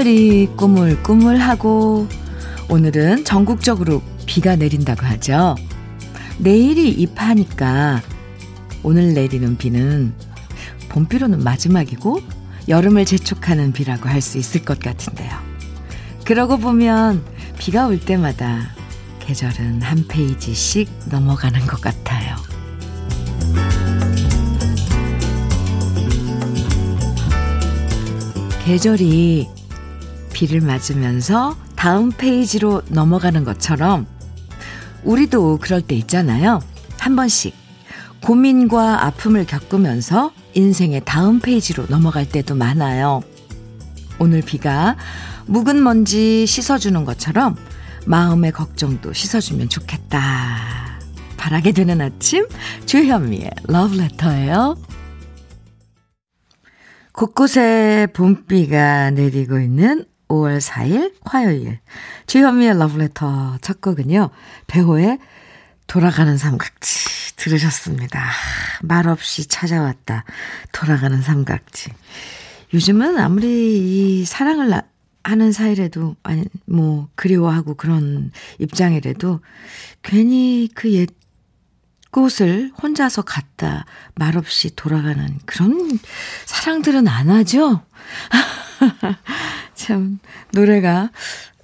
하늘이 꾸물꾸물하고 오늘은 전국적으로 비가 내린다고 하죠. 내일이 입하니까 오늘 내리는 비는 봄비로는 마지막이고 여름을 재촉하는 비라고 할 수 있을 것 같은데요. 그러고 보면 비가 올 때마다 계절은 한 페이지씩 넘어가는 것 같아요. 계절이 비를 맞으면서 다음 페이지로 넘어가는 것처럼 우리도 그럴 때 있잖아요. 한 번씩 고민과 아픔을 겪으면서 인생의 다음 페이지로 넘어갈 때도 많아요. 오늘 비가 묵은 먼지 씻어주는 것처럼 마음의 걱정도 씻어주면 좋겠다. 바라게 되는 아침 주현미의 러브레터예요. 곳곳에 봄비가 내리고 있는 5월 4일 화요일 주현미의 러브레터 첫 곡은요. 배호의 돌아가는 삼각지 들으셨습니다. 말없이 찾아왔다. 돌아가는 삼각지. 요즘은 아무리 이 사랑을 하는 사이라도 아니 뭐 그리워하고 그런 입장이라도 괜히 그옛 곳을 혼자서 갔다 말없이 돌아가는 그런 사랑들은 안 하죠? 참, 노래가,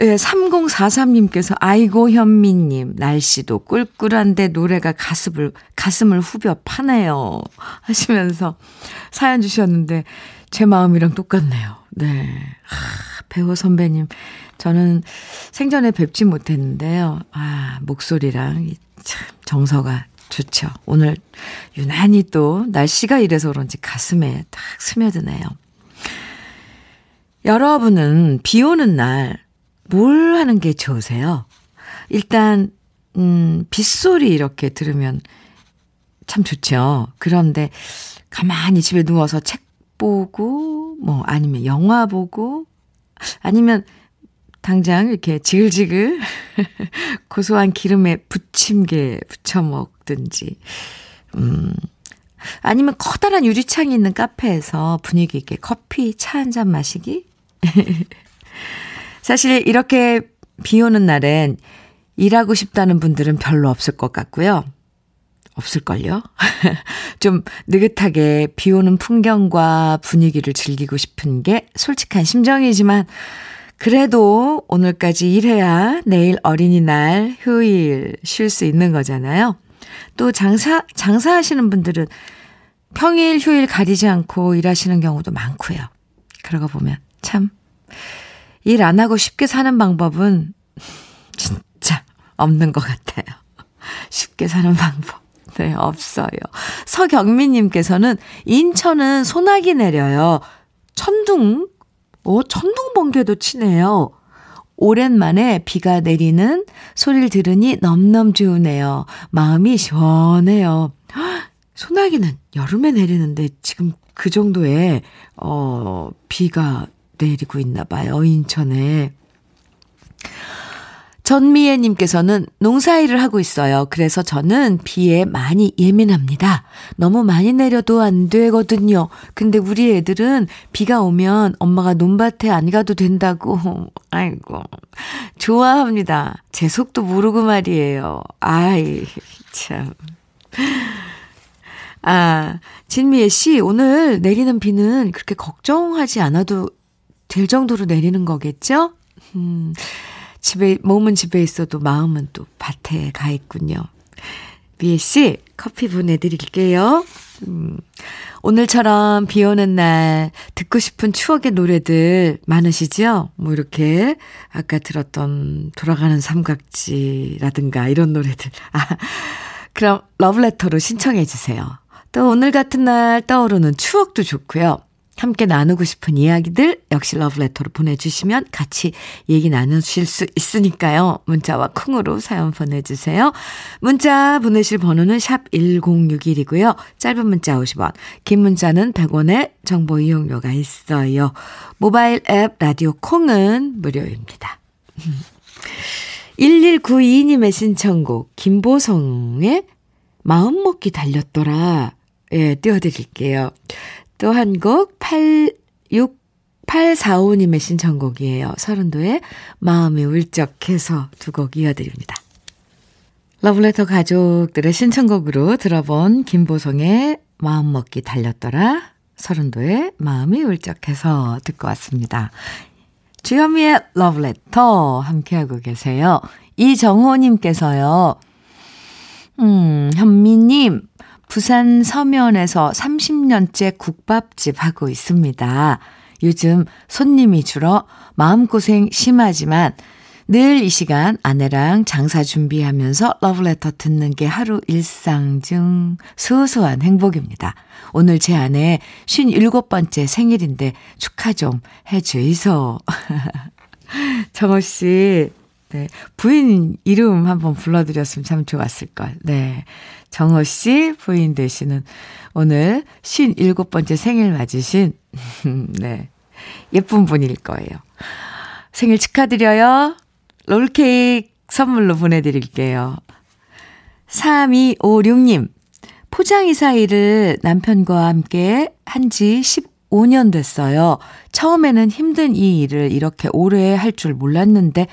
예, 3043님께서, 아이고, 현미님, 날씨도 꿀꿀한데 노래가 가슴을, 가슴을 후벼 파네요. 하시면서 사연 주셨는데, 제 마음이랑 똑같네요. 네. 아, 배우 선배님, 저는 생전에 뵙지 못했는데요. 아, 목소리랑 참 정서가 좋죠. 오늘 유난히 또 날씨가 이래서 그런지 가슴에 딱 스며드네요. 여러분은 비 오는 날 뭘 하는 게 좋으세요? 일단, 음, 빗소리 이렇게 들으면 참 좋죠. 그런데 가만히 집에 누워서 책 보고, 뭐, 아니면 영화 보고, 아니면 당장 이렇게 지글지글 고소한 기름에 부침개 부쳐 먹든지, 음, 아니면 커다란 유리창이 있는 카페에서 분위기 있게 커피, 차 한 잔 마시기? 사실 이렇게 비 오는 날엔 일하고 싶다는 분들은 별로 없을 것 같고요. 없을걸요? 좀 느긋하게 비 오는 풍경과 분위기를 즐기고 싶은 게 솔직한 심정이지만, 그래도 오늘까지 일해야 내일 어린이날, 휴일 쉴 수 있는 거잖아요. 또 장사, 장사하시는 분들은 평일, 휴일 가리지 않고 일하시는 경우도 많고요. 그러고 보면 참, 일 안 하고 쉽게 사는 방법은 진짜 없는 것 같아요. 쉽게 사는 방법. 네, 없어요. 서경민님께서는 인천은 소나기 내려요. 천둥, 오, 천둥 번개도 치네요. 오랜만에 비가 내리는 소리를 들으니 넘넘 좋으네요. 마음이 시원해요. 소나기는 여름에 내리는데 지금 그 정도의, 어, 비가 내리고 있나 봐요. 인천에. 전미애님께서는 농사일을 하고 있어요. 그래서 저는 비에 많이 예민합니다. 너무 많이 내려도 안 되거든요. 근데 우리 애들은 비가 오면 엄마가 논밭에 안 가도 된다고. 아이고. 좋아합니다. 제 속도 모르고 말이에요. 아이, 참. 아, 진미애 씨, 오늘 내리는 비는 그렇게 걱정하지 않아도 될 정도로 내리는 거겠죠? 음. 집에, 몸은 집에 있어도 마음은 또 밭에 가 있군요. 미애 씨, 커피 보내드릴게요. 음, 오늘처럼 비 오는 날 듣고 싶은 추억의 노래들 많으시죠? 뭐 이렇게 아까 들었던 돌아가는 삼각지라든가 이런 노래들. 아, 그럼 러브레터로 신청해 주세요. 또 오늘 같은 날 떠오르는 추억도 좋고요. 함께 나누고 싶은 이야기들 역시 러브레터로 보내주시면 같이 얘기 나누실 수 있으니까요. 문자와 콩으로 사연 보내주세요. 문자 보내실 번호는 샵 1061이고요. 짧은 문자 50원, 긴 문자는 100원의 정보 이용료가 있어요. 모바일 앱 라디오 콩은 무료입니다. 1192님의 신청곡 김보성의 마음먹기 달렸더라. 예, 띄워드릴게요. 또 한곡 6845님의 신청곡이에요. 서른도의 마음이 울적해서 두 곡 이어드립니다. 러블레터 가족들의 신청곡으로 들어본 김보성의 마음먹기 달렸더라. 서른도의 마음이 울적해서 듣고 왔습니다. 주현미의 러브레터 함께하고 계세요. 이정호님께서요. 음, 현미님, 부산 서면에서 30년째 국밥집 하고 있습니다. 요즘 손님이 줄어 마음고생 심하지만 늘 이 시간 아내랑 장사 준비하면서 러브레터 듣는 게 하루 일상 중 소소한 행복입니다. 오늘 제 아내 57번째 생일인데 축하 좀 해주이소. 정호 씨, 네. 부인 이름 한번 불러드렸으면 참 좋았을걸. 네. 정호 씨 부인 되시는 오늘 57번째 생일 맞으신, 네. 예쁜 분일 거예요. 생일 축하드려요. 롤케이크 선물로 보내드릴게요. 3256님, 포장이사 일을 남편과 함께 한 지 15년 됐어요. 처음에는 힘든 이 일을 이렇게 오래 할 줄 몰랐는데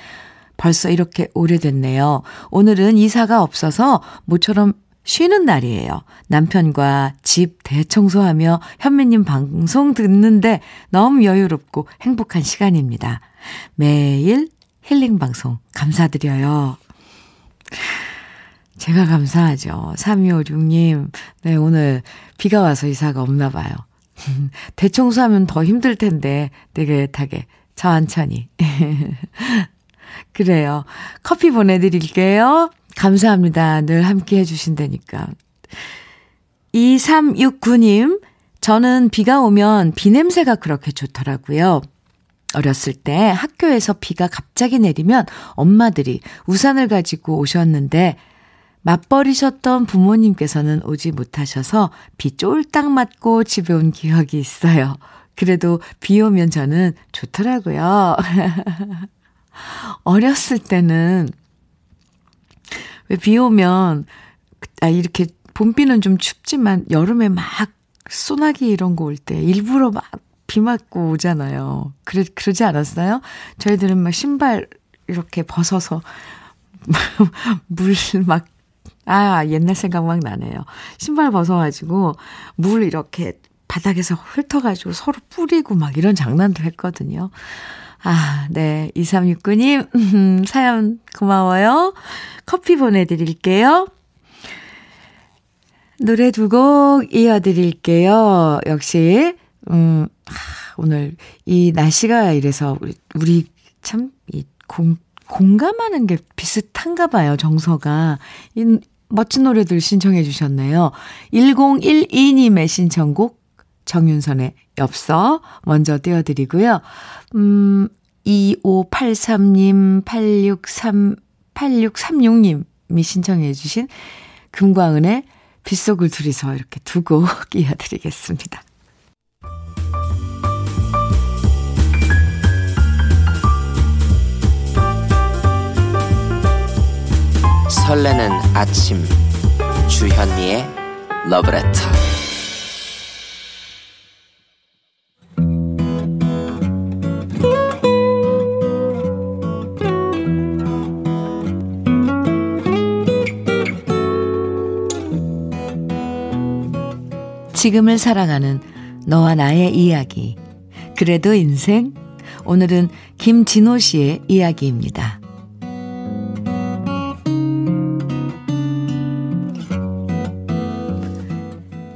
벌써 이렇게 오래됐네요. 오늘은 이사가 없어서 모처럼 쉬는 날이에요. 남편과 집 대청소하며 현미님 방송 듣는데 너무 여유롭고 행복한 시간입니다. 매일 힐링 방송 감사드려요. 제가 감사하죠. 3256님. 네, 오늘 비가 와서 이사가 없나 봐요. 대청소하면 더 힘들 텐데, 되게타게 천천히. 그래요. 커피 보내드릴게요. 감사합니다. 늘 함께 해주신다니까. 2369님, 저는 비가 오면 비 냄새가 그렇게 좋더라고요. 어렸을 때 학교에서 비가 갑자기 내리면 엄마들이 우산을 가지고 오셨는데 맞벌이셨던 부모님께서는 오지 못하셔서 비 쫄딱 맞고 집에 온 기억이 있어요. 그래도 비 오면 저는 좋더라고요. 어렸을 때는 왜 비 오면 아 이렇게 봄비는 좀 춥지만 여름에 막 소나기 이런 거 올 때 일부러 막 비 맞고 오잖아요. 그래 그러지 않았어요? 저희들은 막 신발 이렇게 벗어서 물 막 아, 옛날 생각 막 나네요. 신발 벗어가지고 물 이렇게 바닥에서 훑어가지고 서로 뿌리고 막 이런 장난도 했거든요. 아, 네. 2369님, 사연 고마워요. 커피 보내드릴게요. 노래 두 곡 이어드릴게요. 역시, 음, 오늘 이 날씨가 이래서 우리, 우리 참, 이 공, 공감하는 게 비슷한가 봐요, 정서가. 이 멋진 노래들 신청해 주셨네요. 1012님의 신청곡 정윤선의 엽서 먼저 띄워드리고요. 음, 2583님, 863, 8636님이 신청해 주신 금광은의 빗속을 둘이서 이렇게 두곡 이어드리겠습니다. 설레는 아침 주현미의 러브레터 지금을 살아가는 너와 나의 이야기. 그래도 인생? 오늘은 김진호 씨의 이야기입니다.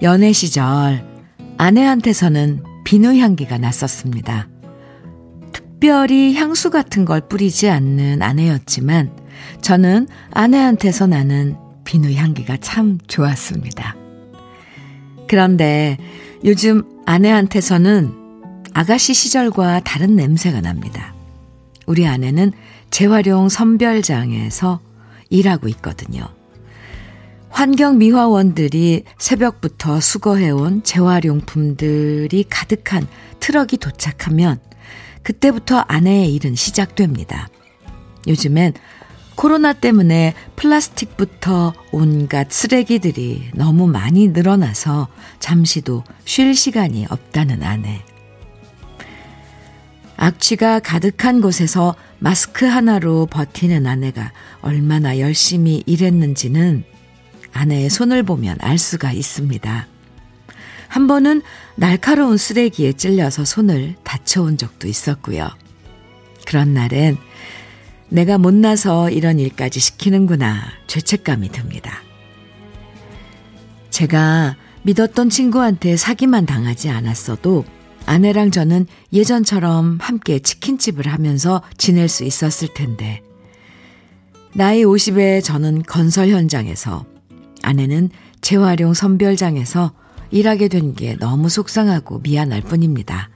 연애 시절 아내한테서는 비누 향기가 났었습니다. 특별히 향수 같은 걸 뿌리지 않는 아내였지만 저는 아내한테서 나는 비누 향기가 참 좋았습니다. 그런데 요즘 아내한테서는 아가씨 시절과 다른 냄새가 납니다. 우리 아내는 재활용 선별장에서 일하고 있거든요. 환경미화원들이 새벽부터 수거해온 재활용품들이 가득한 트럭이 도착하면 그때부터 아내의 일은 시작됩니다. 요즘엔 코로나 때문에 플라스틱부터 온갖 쓰레기들이 너무 많이 늘어나서 잠시도 쉴 시간이 없다는 아내. 악취가 가득한 곳에서 마스크 하나로 버티는 아내가 얼마나 열심히 일했는지는 아내의 손을 보면 알 수가 있습니다. 한 번은 날카로운 쓰레기에 찔려서 손을 다쳐온 적도 있었고요. 그런 날엔 내가 못나서 이런 일까지 시키는구나 죄책감이 듭니다. 제가 믿었던 친구한테 사기만 당하지 않았어도 아내랑 저는 예전처럼 함께 치킨집을 하면서 지낼 수 있었을 텐데. 나이 50에 저는 건설 현장에서, 아내는 재활용 선별장에서 일하게 된 게 너무 속상하고 미안할 뿐입니다.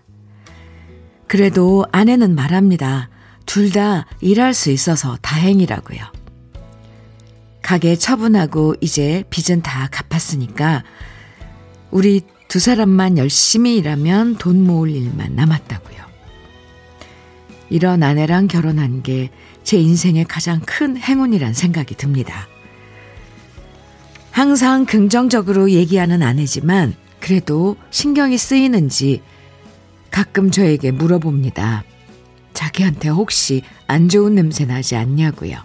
그래도 아내는 말합니다. 둘 다 일할 수 있어서 다행이라고요. 가게 처분하고 이제 빚은 다 갚았으니까 우리 두 사람만 열심히 일하면 돈 모을 일만 남았다고요. 이런 아내랑 결혼한 게 제 인생의 가장 큰 행운이란 생각이 듭니다. 항상 긍정적으로 얘기하는 아내지만 그래도 신경이 쓰이는지 가끔 저에게 물어봅니다. 자기한테 혹시 안 좋은 냄새 나지 않냐고요.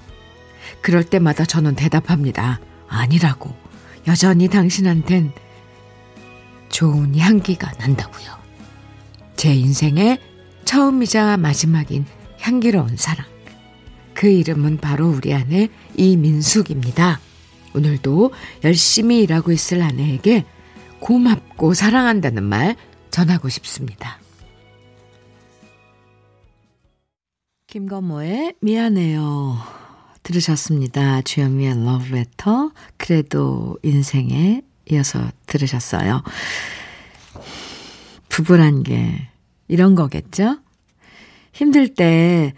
그럴 때마다 저는 대답합니다. 아니라고. 여전히 당신한텐 좋은 향기가 난다고요. 제 인생의 처음이자 마지막인 향기로운 사랑. 그 이름은 바로 우리 아내 이민숙입니다. 오늘도 열심히 일하고 있을 아내에게 고맙고 사랑한다는 말 전하고 싶습니다. 김건모의 미안해요. 들으셨습니다. 주현미의 러브레터. 그래도 인생에 이어서 들으셨어요. 부부란 게 이런 거겠죠? 힘들 때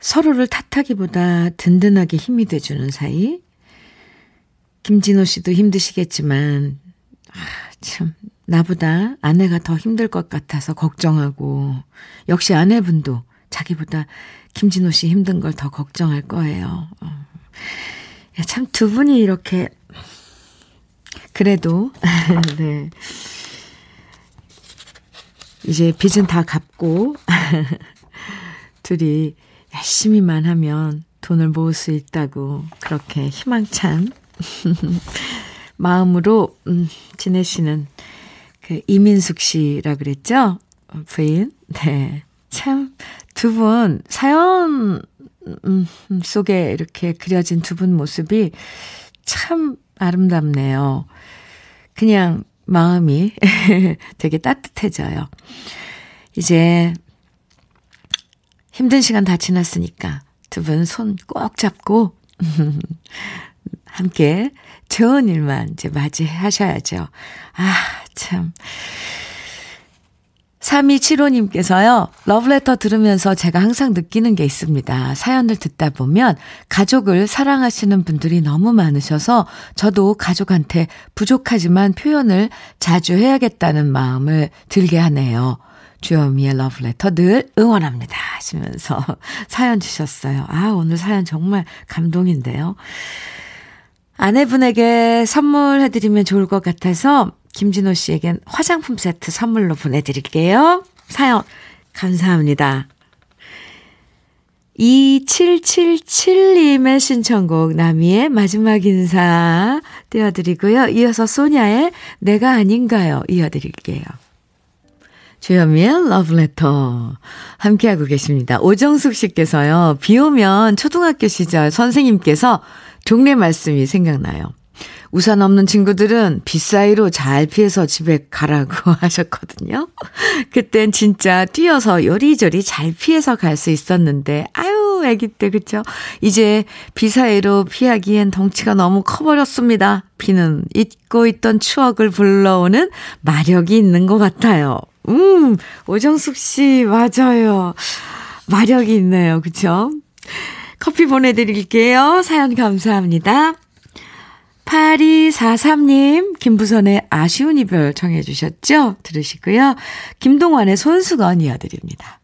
서로를 탓하기보다 든든하게 힘이 돼주는 사이. 김진호 씨도 힘드시겠지만, 아, 참, 나보다 아내가 더 힘들 것 같아서 걱정하고, 역시 아내분도 자기보다 김진호 씨 힘든 걸 더 걱정할 거예요. 어. 참 두 분이 이렇게 그래도, 네. 이제 빚은 다 갚고, 둘이 열심히만 하면 돈을 모을 수 있다고, 그렇게 희망찬 마음으로, 음, 지내시는 그 이민숙 씨라 그랬죠? 부인. 네. 참, 두 분, 사연, 음, 속에 이렇게 그려진 두 분 모습이 참 아름답네요. 그냥 마음이 되게 따뜻해져요. 이제 힘든 시간 다 지났으니까 두 분 손 꼭 잡고 함께 좋은 일만 이제 맞이하셔야죠. 아, 참. 3275님께서요, 러브레터 들으면서 제가 항상 느끼는 게 있습니다. 사연을 듣다 보면 가족을 사랑하시는 분들이 너무 많으셔서 저도 가족한테 부족하지만 표현을 자주 해야겠다는 마음을 들게 하네요. 주여미의 러브레터 늘 응원합니다. 하시면서 사연 주셨어요. 아, 오늘 사연 정말 감동인데요. 아내분에게 선물해드리면 좋을 것 같아서 김진호 씨에겐 화장품 세트 선물로 보내드릴게요. 사연 감사합니다. 2777님의 신청곡 나미의 마지막 인사 띄워드리고요. 이어서 소냐의 내가 아닌가요 이어드릴게요. 주현미의 러브레터 함께하고 계십니다. 오정숙 씨께서요. 비 오면 초등학교 시절 선생님께서 동네 말씀이 생각나요. 우산 없는 친구들은 빗 사이로 잘 피해서 집에 가라고 하셨거든요. 그땐 진짜 뛰어서 요리조리 잘 피해서 갈 수 있었는데, 아유, 아기 때, 그쵸? 이제 비 사이로 피하기엔 덩치가 너무 커버렸습니다. 비는 잊고 있던 추억을 불러오는 마력이 있는 것 같아요. 음, 오정숙 씨, 맞아요. 마력이 있네요. 그쵸? 커피 보내드릴게요. 사연 감사합니다. 8243님, 김부선의 아쉬운 이별 청해 주셨죠? 들으시고요. 김동완의 손수건 이어드립니다.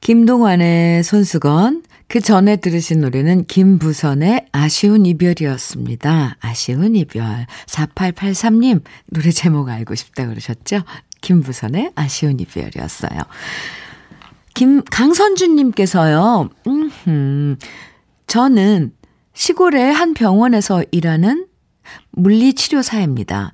김동완의 손수건, 그 전에 들으신 노래는 김부선의 아쉬운 이별이었습니다. 아쉬운 이별. 4883님, 노래 제목 알고 싶다 그러셨죠? 김부선의 아쉬운 이별이었어요. 김, 강선주님께서요, 음, 저는 시골의 한 병원에서 일하는 물리치료사입니다.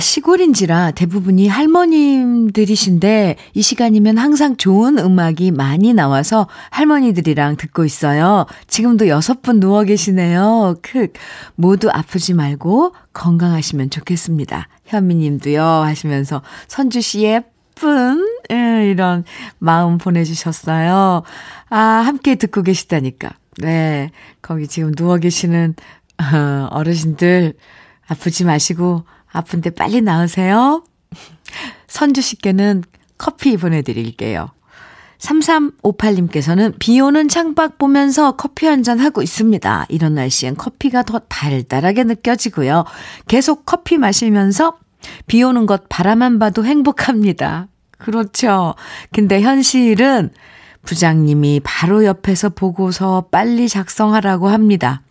시골인지라 대부분이 할머님들이신데 이 시간이면 항상 좋은 음악이 많이 나와서 할머니들이랑 듣고 있어요. 지금도 여섯 분 누워 계시네요. 크 모두 아프지 말고 건강하시면 좋겠습니다. 현미님도요 하시면서 선주 씨 예쁜 예, 이런 마음 보내주셨어요. 아 함께 듣고 계시다니까. 네 거기 지금 누워 계시는 어, 어르신들 아프지 마시고 아픈데 빨리 나으세요. 선주 씨께는 커피 보내드릴게요. 3358님께서는 비 오는 창밖 보면서 커피 한 잔 하고 있습니다. 이런 날씨엔 커피가 더 달달하게 느껴지고요. 계속 커피 마시면서 비 오는 것 바라만 봐도 행복합니다. 그렇죠. 근데 현실은 부장님이 바로 옆에서 보고서 빨리 작성하라고 합니다.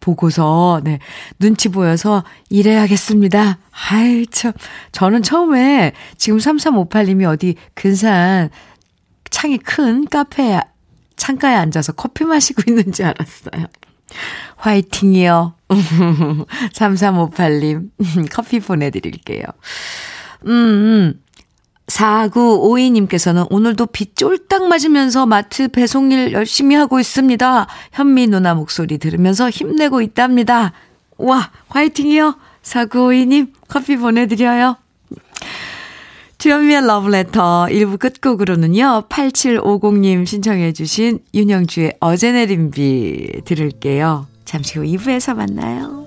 보고서, 네, 눈치 보여서 일해야겠습니다. 아이, 참. 저는 처음에 지금 3358님이 어디 근사한 창이 큰 카페에, 창가에 앉아서 커피 마시고 있는 줄 알았어요. 화이팅이요. 3358님, 커피 보내드릴게요. 음, 음. 4952님께서는 오늘도 비 쫄딱 맞으면서 마트 배송일 열심히 하고 있습니다. 현미 누나 목소리 들으면서 힘내고 있답니다. 와, 화이팅이요. 4952님, 커피 보내드려요. 주현미의 러브레터 1부 끝곡으로는요, 8750님 신청해 주신 윤영주의 어제 내린 비 들을게요. 잠시 후 2부에서 만나요.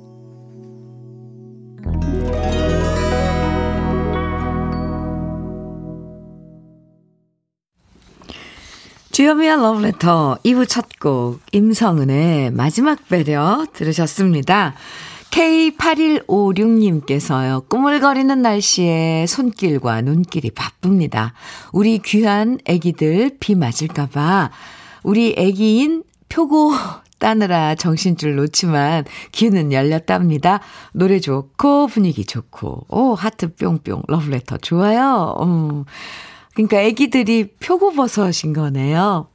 주여미의 러브레터 2부 첫 곡 임성은의 마지막 배려 들으셨습니다. K8156님께서요. 꾸물거리는 날씨에 손길과 눈길이 바쁩니다. 우리 귀한 애기들 비 맞을까봐 우리 애기인 표고 따느라 정신줄 놓지만 귀는 열렸답니다. 노래 좋고 분위기 좋고 오 하트 뿅뿅 러브레터 좋아요. 음. 그러니까 아기들이 표고버섯인 거네요.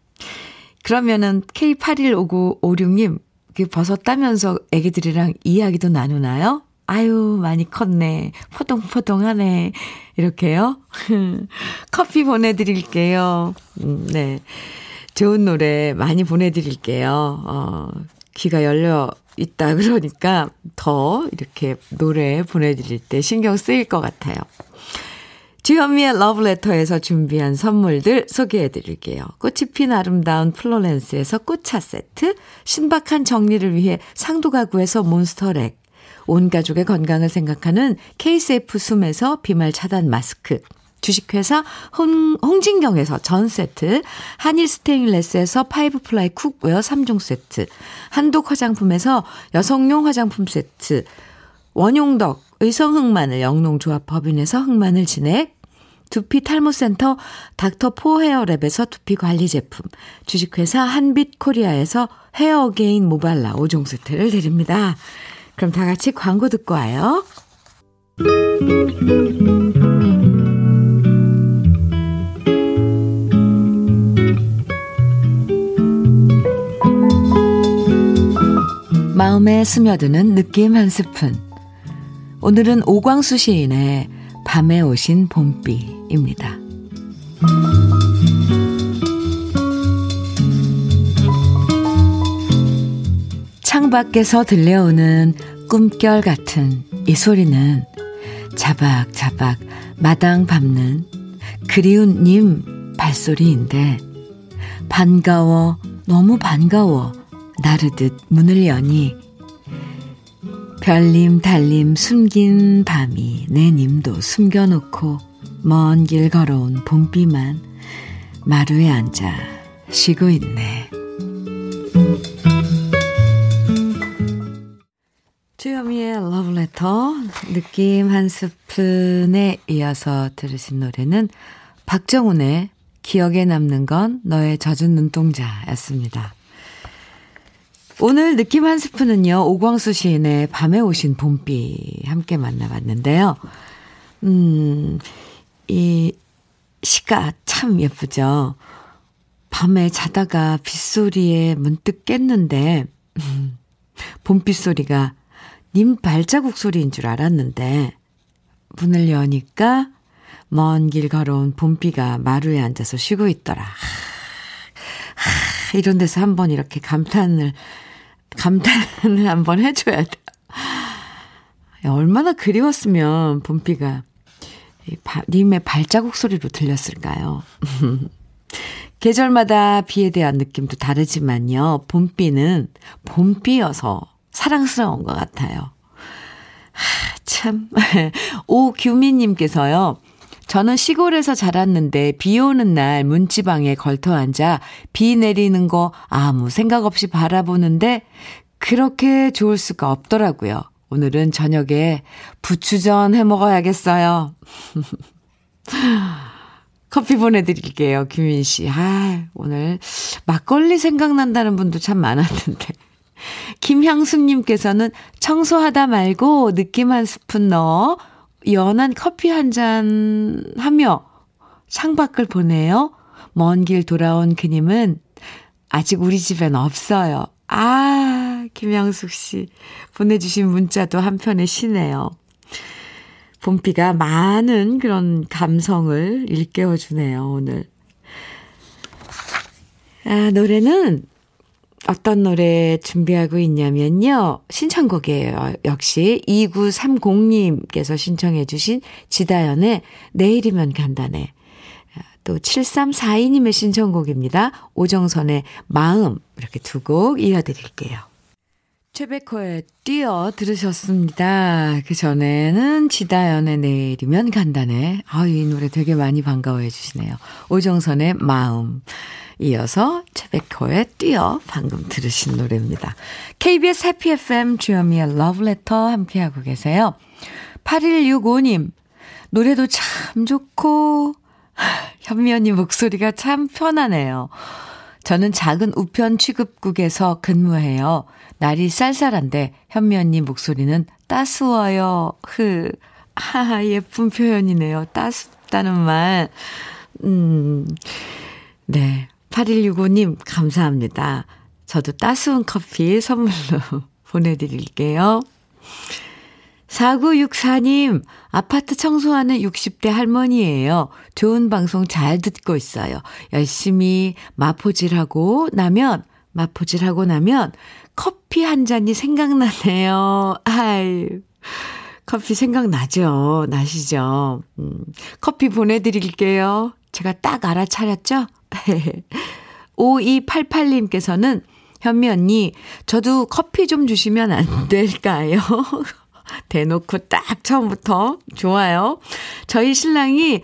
그러면은 K815956님, 그 버섯 따면서 아기들이랑 이야기도 나누나요? 아유, 많이 컸네. 포동포동하네. 이렇게요. 커피 보내드릴게요. 음, 네. 좋은 노래 많이 보내드릴게요. 어, 귀가 열려 있다 그러니까 더 이렇게 노래 보내드릴 때 신경 쓰일 것 같아요. 주현미의 러브레터에서 준비한 선물들 소개해 드릴게요. 꽃이 핀 아름다운 플로렌스에서 꽃차 세트, 신박한 정리를 위해 상도 가구에서 몬스터렉, 온 가족의 건강을 생각하는 KSF 숨에서 비말 차단 마스크, 주식회사 홍, 홍진경에서 전 세트, 한일 스테인레스에서 five ply cookware 3종 세트, 한독 화장품에서 여성용 화장품 세트, 원용덕 의성 흑마늘 영농조합 법인에서 흑마늘 진액, 두피 탈모센터 닥터 포 헤어랩에서 두피 관리 제품, 주식회사 한빛 코리아에서 헤어 어게인 모발라 5종 세트를 드립니다. 그럼 다 같이 광고 듣고 와요. 마음에 스며드는 느낌 한 스푼. 오늘은 오광수 시인의 밤에 오신 봄비 입니다. 창밖에서 들려오는 꿈결 같은 이 소리는 자박자박 마당 밟는 그리운 님 발소리인데 반가워 너무 반가워 나르듯 문을 여니 별님 달님 숨긴 밤이 내 님도 숨겨놓고 먼 길 걸어온 봄비만 마루에 앉아 쉬고 있네. 주여미의 러브레터 느낌 한 스푼에 이어서 들으신 노래는 박정훈의 기억에 남는 건 너의 젖은 눈동자였습니다. 오늘 느낌 한 스푼은요, 오광수 시인의 밤에 오신 봄비 함께 만나봤는데요. 음, 이 시가 참 예쁘죠. 밤에 자다가 빗소리에 문득 깼는데, 음, 봄빗 소리가 님 발자국 소리인 줄 알았는데, 문을 여니까 먼 길 걸어온 봄비가 마루에 앉아서 쉬고 있더라. 하, 하, 이런 데서 한번 이렇게 감탄을 감탄을 한번 해줘야 돼. 얼마나 그리웠으면 봄비가 님의 발자국 소리로 들렸을까요? 계절마다 비에 대한 느낌도 다르지만요. 봄비는 봄비여서 사랑스러운 것 같아요. 하, 참. 오규민님께서요. 저는 시골에서 자랐는데 비 오는 날 문지방에 걸터 앉아 비 내리는 거 아무 생각 없이 바라보는데 그렇게 좋을 수가 없더라고요. 오늘은 저녁에 부추전 해 먹어야겠어요. 커피 보내드릴게요, 규민 씨. 아, 오늘 막걸리 생각난다는 분도 참 많았는데. 김향숙님께서는 청소하다 말고 느낌 한 스푼 넣어 연한 커피 한 잔 하며 창밖을 보내요. 먼 길 돌아온 그님은 아직 우리 집엔 없어요. 아, 김양숙 씨. 보내주신 문자도 한편의 시네요. 봄비가 많은 그런 감성을 일깨워주네요, 오늘. 아, 노래는 어떤 노래 준비하고 있냐면요. 신청곡이에요. 역시 2930님께서 신청해 주신 지다연의 내일이면 간단해. 또 7342님의 신청곡입니다. 오정선의 마음 이렇게 두 곡 이어드릴게요. 최백호의 뛰어 들으셨습니다. 그 전에는 지다연의 내일이면 간단해. 아, 이 노래 되게 많이 반가워해 주시네요. 오정선의 마음. 이어서 최백호의 뛰어 방금 들으신 노래입니다. KBS 해피 FM 주현미의 러브레터 함께하고 계세요. 8165님, 노래도 참 좋고, 현미 언니 목소리가 참 편하네요. 저는 작은 우편 취급국에서 근무해요. 날이 쌀쌀한데 현미 언니 목소리는 따스워요. 흐. 하하, 예쁜 표현이네요. 따숩다는 말. 음, 네. 8165님, 감사합니다. 저도 따스운 커피 선물로 보내드릴게요. 4964님, 아파트 청소하는 60대 할머니예요. 좋은 방송 잘 듣고 있어요. 열심히 마포질하고 나면, 마포질하고 나면 커피 한 잔이 생각나네요. 아이, 커피 생각나죠? 나시죠? 음, 커피 보내드릴게요. 제가 딱 알아차렸죠? 5288님께서는 현미 언니, 저도 커피 좀 주시면 안 될까요? 대놓고 딱 처음부터 좋아요. 저희 신랑이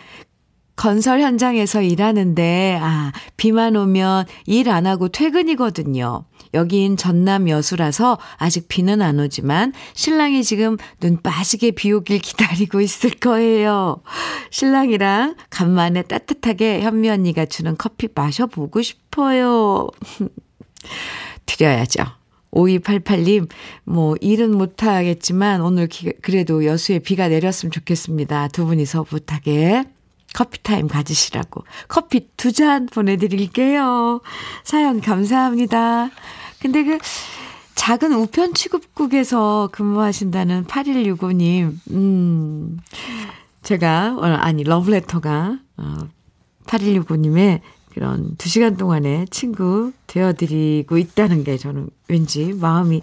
건설 현장에서 일하는데, 아, 비만 오면 일 안 하고 퇴근이거든요. 여긴 전남 여수라서 아직 비는 안 오지만 신랑이 지금 눈 빠지게 비 오길 기다리고 있을 거예요. 신랑이랑 간만에 따뜻하게 현미 언니가 주는 커피 마셔보고 싶어요. 드려야죠. 5288님, 뭐, 일은 못하겠지만, 오늘 기, 그래도 여수에 비가 내렸으면 좋겠습니다. 두 분이서 부탁에 커피 타임 가지시라고. 커피 두 잔 보내드릴게요. 사연 감사합니다. 근데 그, 작은 우편 취급국에서 근무하신다는 8165님, 음, 제가, 어, 아니, 러브레터가, 어, 8165님의 그런 두 시간 동안에 친구 되어드리고 있다는 게 저는 왠지 마음이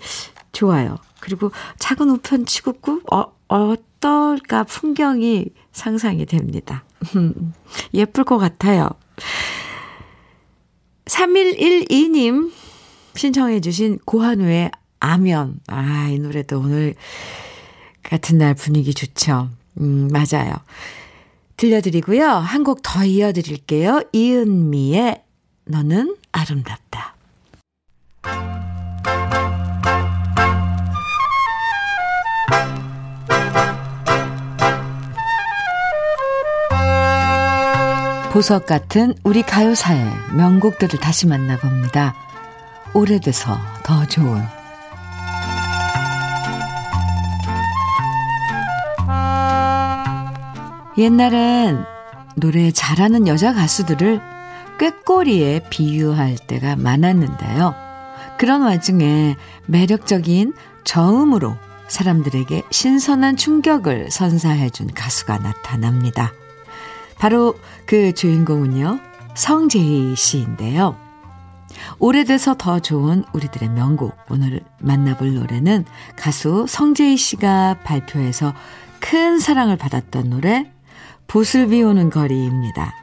좋아요. 그리고 작은 우편 취급국, 어, 어떨까 풍경이 상상이 됩니다. 예쁠 것 같아요. 3112님 신청해 주신 고한우의 아면. 아, 이 노래도 오늘 같은 날 분위기 좋죠. 음, 맞아요. 들려드리고요. 한 곡 더 이어드릴게요. 이은미의 너는 아름답다. 보석 같은 우리 가요사의 명곡들을 다시 만나봅니다. 오래돼서 더 좋은 옛날엔 노래 잘하는 여자 가수들을 꾀꼬리에 비유할 때가 많았는데요. 그런 와중에 매력적인 저음으로 사람들에게 신선한 충격을 선사해준 가수가 나타납니다. 바로 그 주인공은요, 성재희 씨인데요. 오래돼서 더 좋은 우리들의 명곡. 오늘 만나볼 노래는 가수 성재희 씨가 발표해서 큰 사랑을 받았던 노래, 붓을 비오는 거리입니다.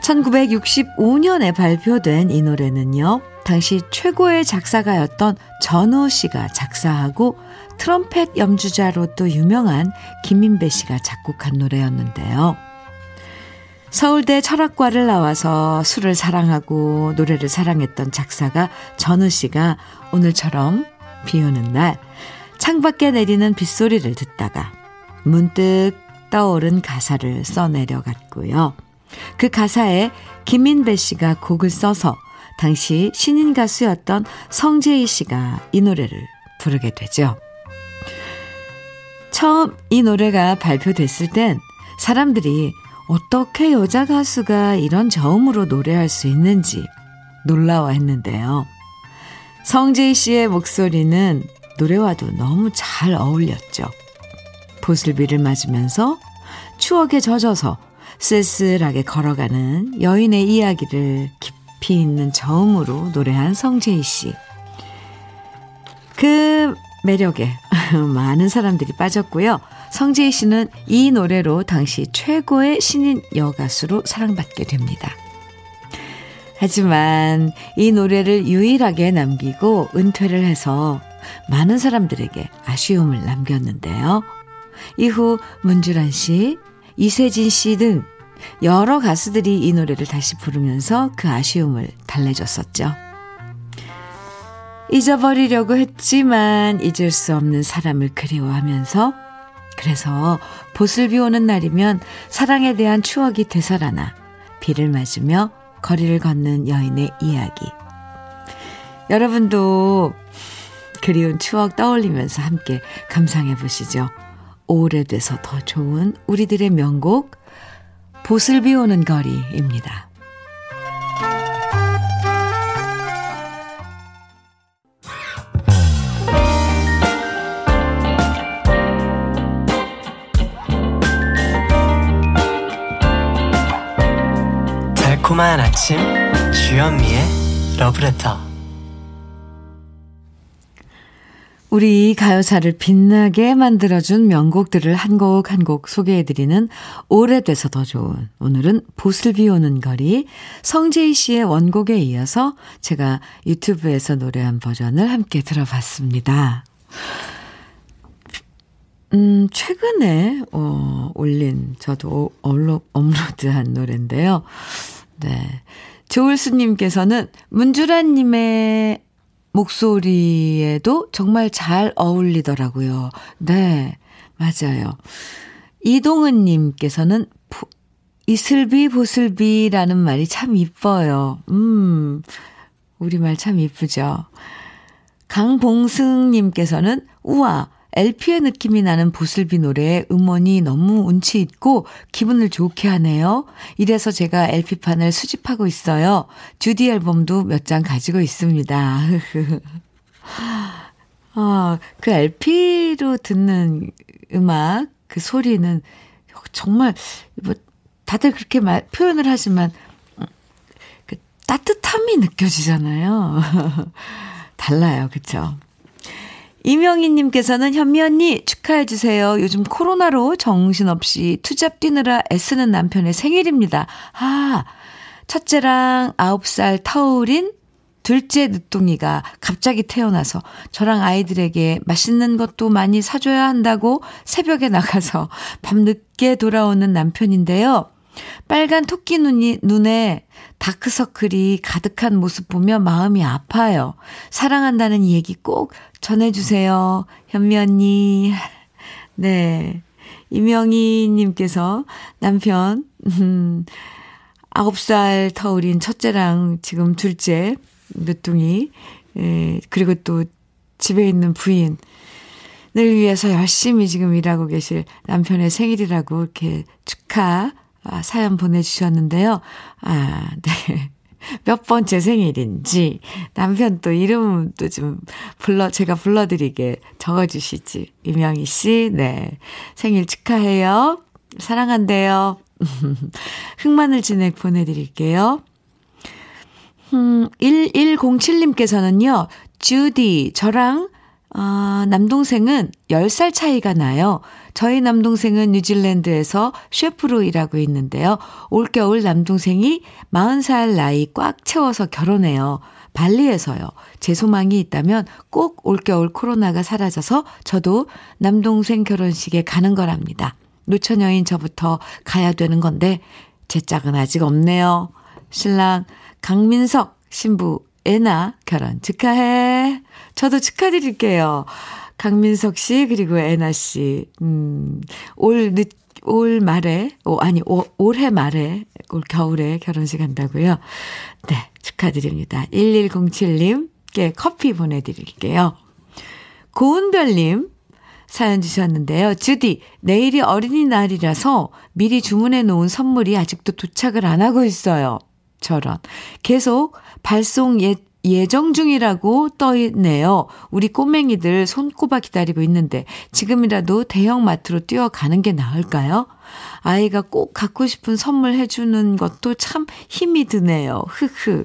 1965년에 발표된 이 노래는요, 당시 최고의 작사가였던 전호 씨가 작사하고 트럼펫 염주자로 또 유명한 김민배 씨가 작곡한 노래였는데요. 서울대 철학과를 나와서 술을 사랑하고 노래를 사랑했던 작사가 전우 씨가 오늘처럼 비 오는 날 창밖에 내리는 빗소리를 듣다가 문득 떠오른 가사를 써내려갔고요. 그 가사에 김민배 씨가 곡을 써서 당시 신인 가수였던 성재희 씨가 이 노래를 부르게 되죠. 처음 이 노래가 발표됐을 땐 사람들이 어떻게 여자 가수가 이런 저음으로 노래할 수 있는지 놀라워했는데요. 성재희 씨의 목소리는 노래와도 너무 잘 어울렸죠. 보슬비를 맞으면서 추억에 젖어서 쓸쓸하게 걸어가는 여인의 이야기를 깊이 있는 저음으로 노래한 성재희 씨. 그 매력에 많은 사람들이 빠졌고요. 성재희 씨는 이 노래로 당시 최고의 신인 여가수로 사랑받게 됩니다. 하지만 이 노래를 유일하게 남기고 은퇴를 해서 많은 사람들에게 아쉬움을 남겼는데요. 이후 문주란 씨, 이세진 씨 등 여러 가수들이 이 노래를 다시 부르면서 그 아쉬움을 달래줬었죠. 잊어버리려고 했지만 잊을 수 없는 사람을 그리워하면서 그래서 보슬 비 오는 날이면 사랑에 대한 추억이 되살아나 비를 맞으며 거리를 걷는 여인의 이야기. 여러분도 그리운 추억 떠올리면서 함께 감상해 보시죠. 오래돼서 더 좋은 우리들의 명곡 보슬 비 오는 거리입니다. 달콤한 아침 주현미의 러브레터 우리 가요사를 빛나게 만들어준 명곡들을 한 곡 한 곡 소개해드리는 오래돼서 더 좋은 오늘은 보슬 비 오는 거리 성재희 씨의 원곡에 이어서 제가 유튜브에서 노래한 버전을 함께 들어봤습니다. 음, 최근에, 어, 올린, 저도 업로, 업로드한 노래인데요. 네. 조울수님께서는 문주라님의 목소리에도 정말 잘 어울리더라고요. 네, 맞아요. 이동은 님께서는 이슬비 보슬비라는 말이 참 이뻐요. 음, 우리말 참 이쁘죠. 강봉승 님께서는 우와, LP의 느낌이 나는 보슬비 노래에 음원이 너무 운치 있고 기분을 좋게 하네요. 이래서 제가 LP판을 수집하고 있어요. 주디 앨범도 몇 장 가지고 있습니다. 아, 그 LP로 듣는 음악, 그 소리는 정말, 뭐, 다들 그렇게 말, 표현을 하지만, 그 따뜻함이 느껴지잖아요. 달라요. 그쵸? 이명희님께서는 현미 언니 축하해주세요. 요즘 코로나로 정신없이 투잡 뛰느라 애쓰는 남편의 생일입니다. 아, 첫째랑 9살 터울인 둘째 늦둥이가 갑자기 태어나서 저랑 아이들에게 맛있는 것도 많이 사줘야 한다고 새벽에 나가서 밤늦게 돌아오는 남편인데요. 빨간 토끼 눈이, 눈에 다크서클이 가득한 모습 보며 마음이 아파요. 사랑한다는 얘기 꼭 전해주세요. 현미 언니. 네. 이명희님께서 남편, 음, 9살 터울인 첫째랑 지금 둘째, 늦둥이, 예, 그리고 또 집에 있는 부인, 을 위해서 열심히 지금 일하고 계실 남편의 생일이라고 이렇게 축하 아, 사연 보내주셨는데요. 아, 네. 몇 번째 생일인지, 남편 또 이름 도 좀 불러, 제가 불러드리게 적어주시지. 이명희 씨, 네. 생일 축하해요. 사랑한대요. 흑마늘 진액 보내드릴게요. 음, 1107님께서는요, 주디, 저랑 아, 남동생은 10살 차이가 나요. 저희 남동생은 뉴질랜드에서 셰프로 일하고 있는데요. 올겨울 남동생이 40살 나이 꽉 채워서 결혼해요. 발리에서요. 제 소망이 있다면 꼭 올겨울 코로나가 사라져서 저도 남동생 결혼식에 가는 거랍니다. 노처녀인 저부터 가야 되는 건데 제 짝은 아직 없네요. 신랑 강민석 신부 애나 결혼 축하해. 저도 축하드릴게요. 강민석 씨, 그리고 애나 씨, 음, 올 늦, 올 말에, 오, 아니, 오, 올해 말에, 올 겨울에 결혼식 한다고요. 네, 축하드립니다. 1107님께 커피 보내드릴게요. 고은별님, 사연 주셨는데요. 주디, 내일이 어린이날이라서 미리 주문해 놓은 선물이 아직도 도착을 안 하고 있어요. 저런. 계속 발송 예, 예정 중이라고 떠 있네요. 우리 꼬맹이들 손꼽아 기다리고 있는데 지금이라도 대형 마트로 뛰어가는 게 나을까요? 아이가 꼭 갖고 싶은 선물 해주는 것도 참 힘이 드네요. 흐흐.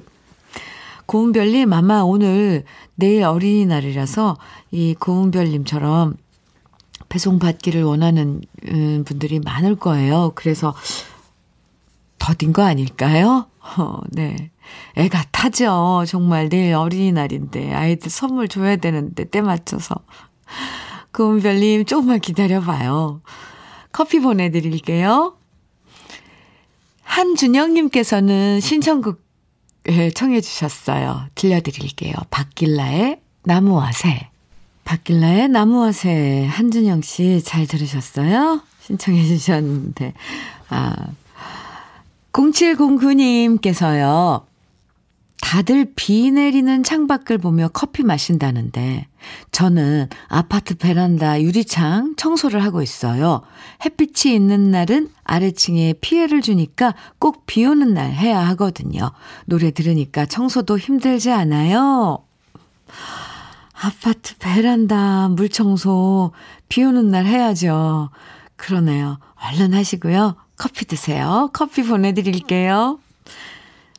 고은별님, 아마 오늘 내일 어린이날이라서 이 고은별님처럼 배송받기를 원하는 음, 분들이 많을 거예요. 그래서 더딘 거 아닐까요? 어, 네. 애가 타죠. 정말 내일 어린이날인데 아이들 선물 줘야 되는데 때 맞춰서. 고은별님 조금만 기다려봐요. 커피 보내드릴게요. 한준영님께서는 신청곡 청해 주셨어요. 들려드릴게요. 박길라의 나무와 새. 박길라의 나무와 새. 한준영 씨 잘 들으셨어요? 신청해 주셨는데. 아, 0709님께서요. 다들 비 내리는 창밖을 보며 커피 마신다는데 저는 아파트 베란다 유리창 청소를 하고 있어요. 햇빛이 있는 날은 아래층에 피해를 주니까 꼭 비 오는 날 해야 하거든요. 노래 들으니까 청소도 힘들지 않아요? 아파트 베란다 물 청소 비 오는 날 해야죠. 그러네요. 얼른 하시고요. 커피 드세요. 커피 보내드릴게요.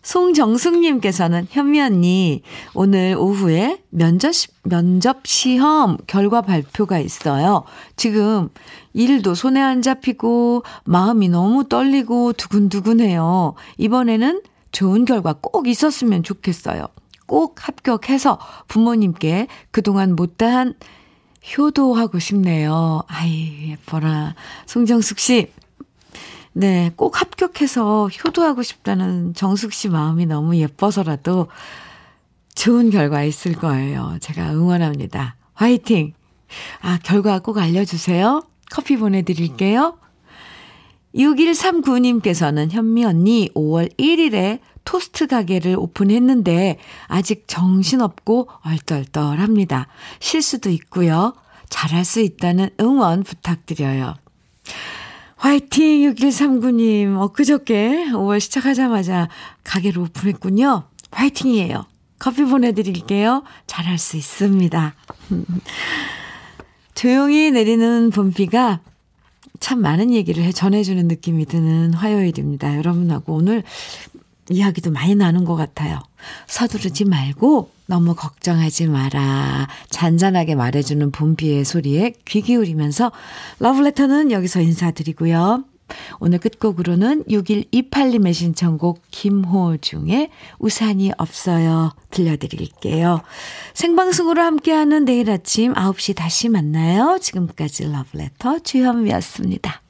송정숙님께서는 현미 언니, 오늘 오후에 면접, 면접 시험 결과 발표가 있어요. 지금 일도 손에 안 잡히고 마음이 너무 떨리고 두근두근해요. 이번에는 좋은 결과 꼭 있었으면 좋겠어요. 꼭 합격해서 부모님께 그동안 못다한 효도하고 싶네요. 아이, 예뻐라. 송정숙 씨, 네, 꼭 합격해서 효도하고 싶다는 정숙 씨 마음이 너무 예뻐서라도 좋은 결과 있을 거예요. 제가 응원합니다. 화이팅! 아, 결과 꼭 알려주세요. 커피 보내드릴게요. 6139님께서는 현미 언니 5월 1일에 토스트 가게를 오픈했는데 아직 정신없고 얼떨떨합니다. 실수도 있고요. 잘할 수 있다는 응원 부탁드려요. 화이팅 6139님 엊그저께 5월 시작하자마자 가게를 오픈했군요. 화이팅이에요. 커피 보내드릴게요. 잘할 수 있습니다. 조용히 내리는 봄비가 참 많은 얘기를 해 전해주는 느낌이 드는 화요일입니다. 여러분하고 오늘 이야기도 많이 나눈 것 같아요. 서두르지 말고 너무 걱정하지 마라. 잔잔하게 말해주는 봄비의 소리에 귀 기울이면서 러브레터는 여기서 인사드리고요. 오늘 끝곡으로는 6128님의 신청곡 김호중의 우산이 없어요 들려드릴게요. 생방송으로 함께하는 내일 아침 9시 다시 만나요. 지금까지 러브레터 주현미였습니다.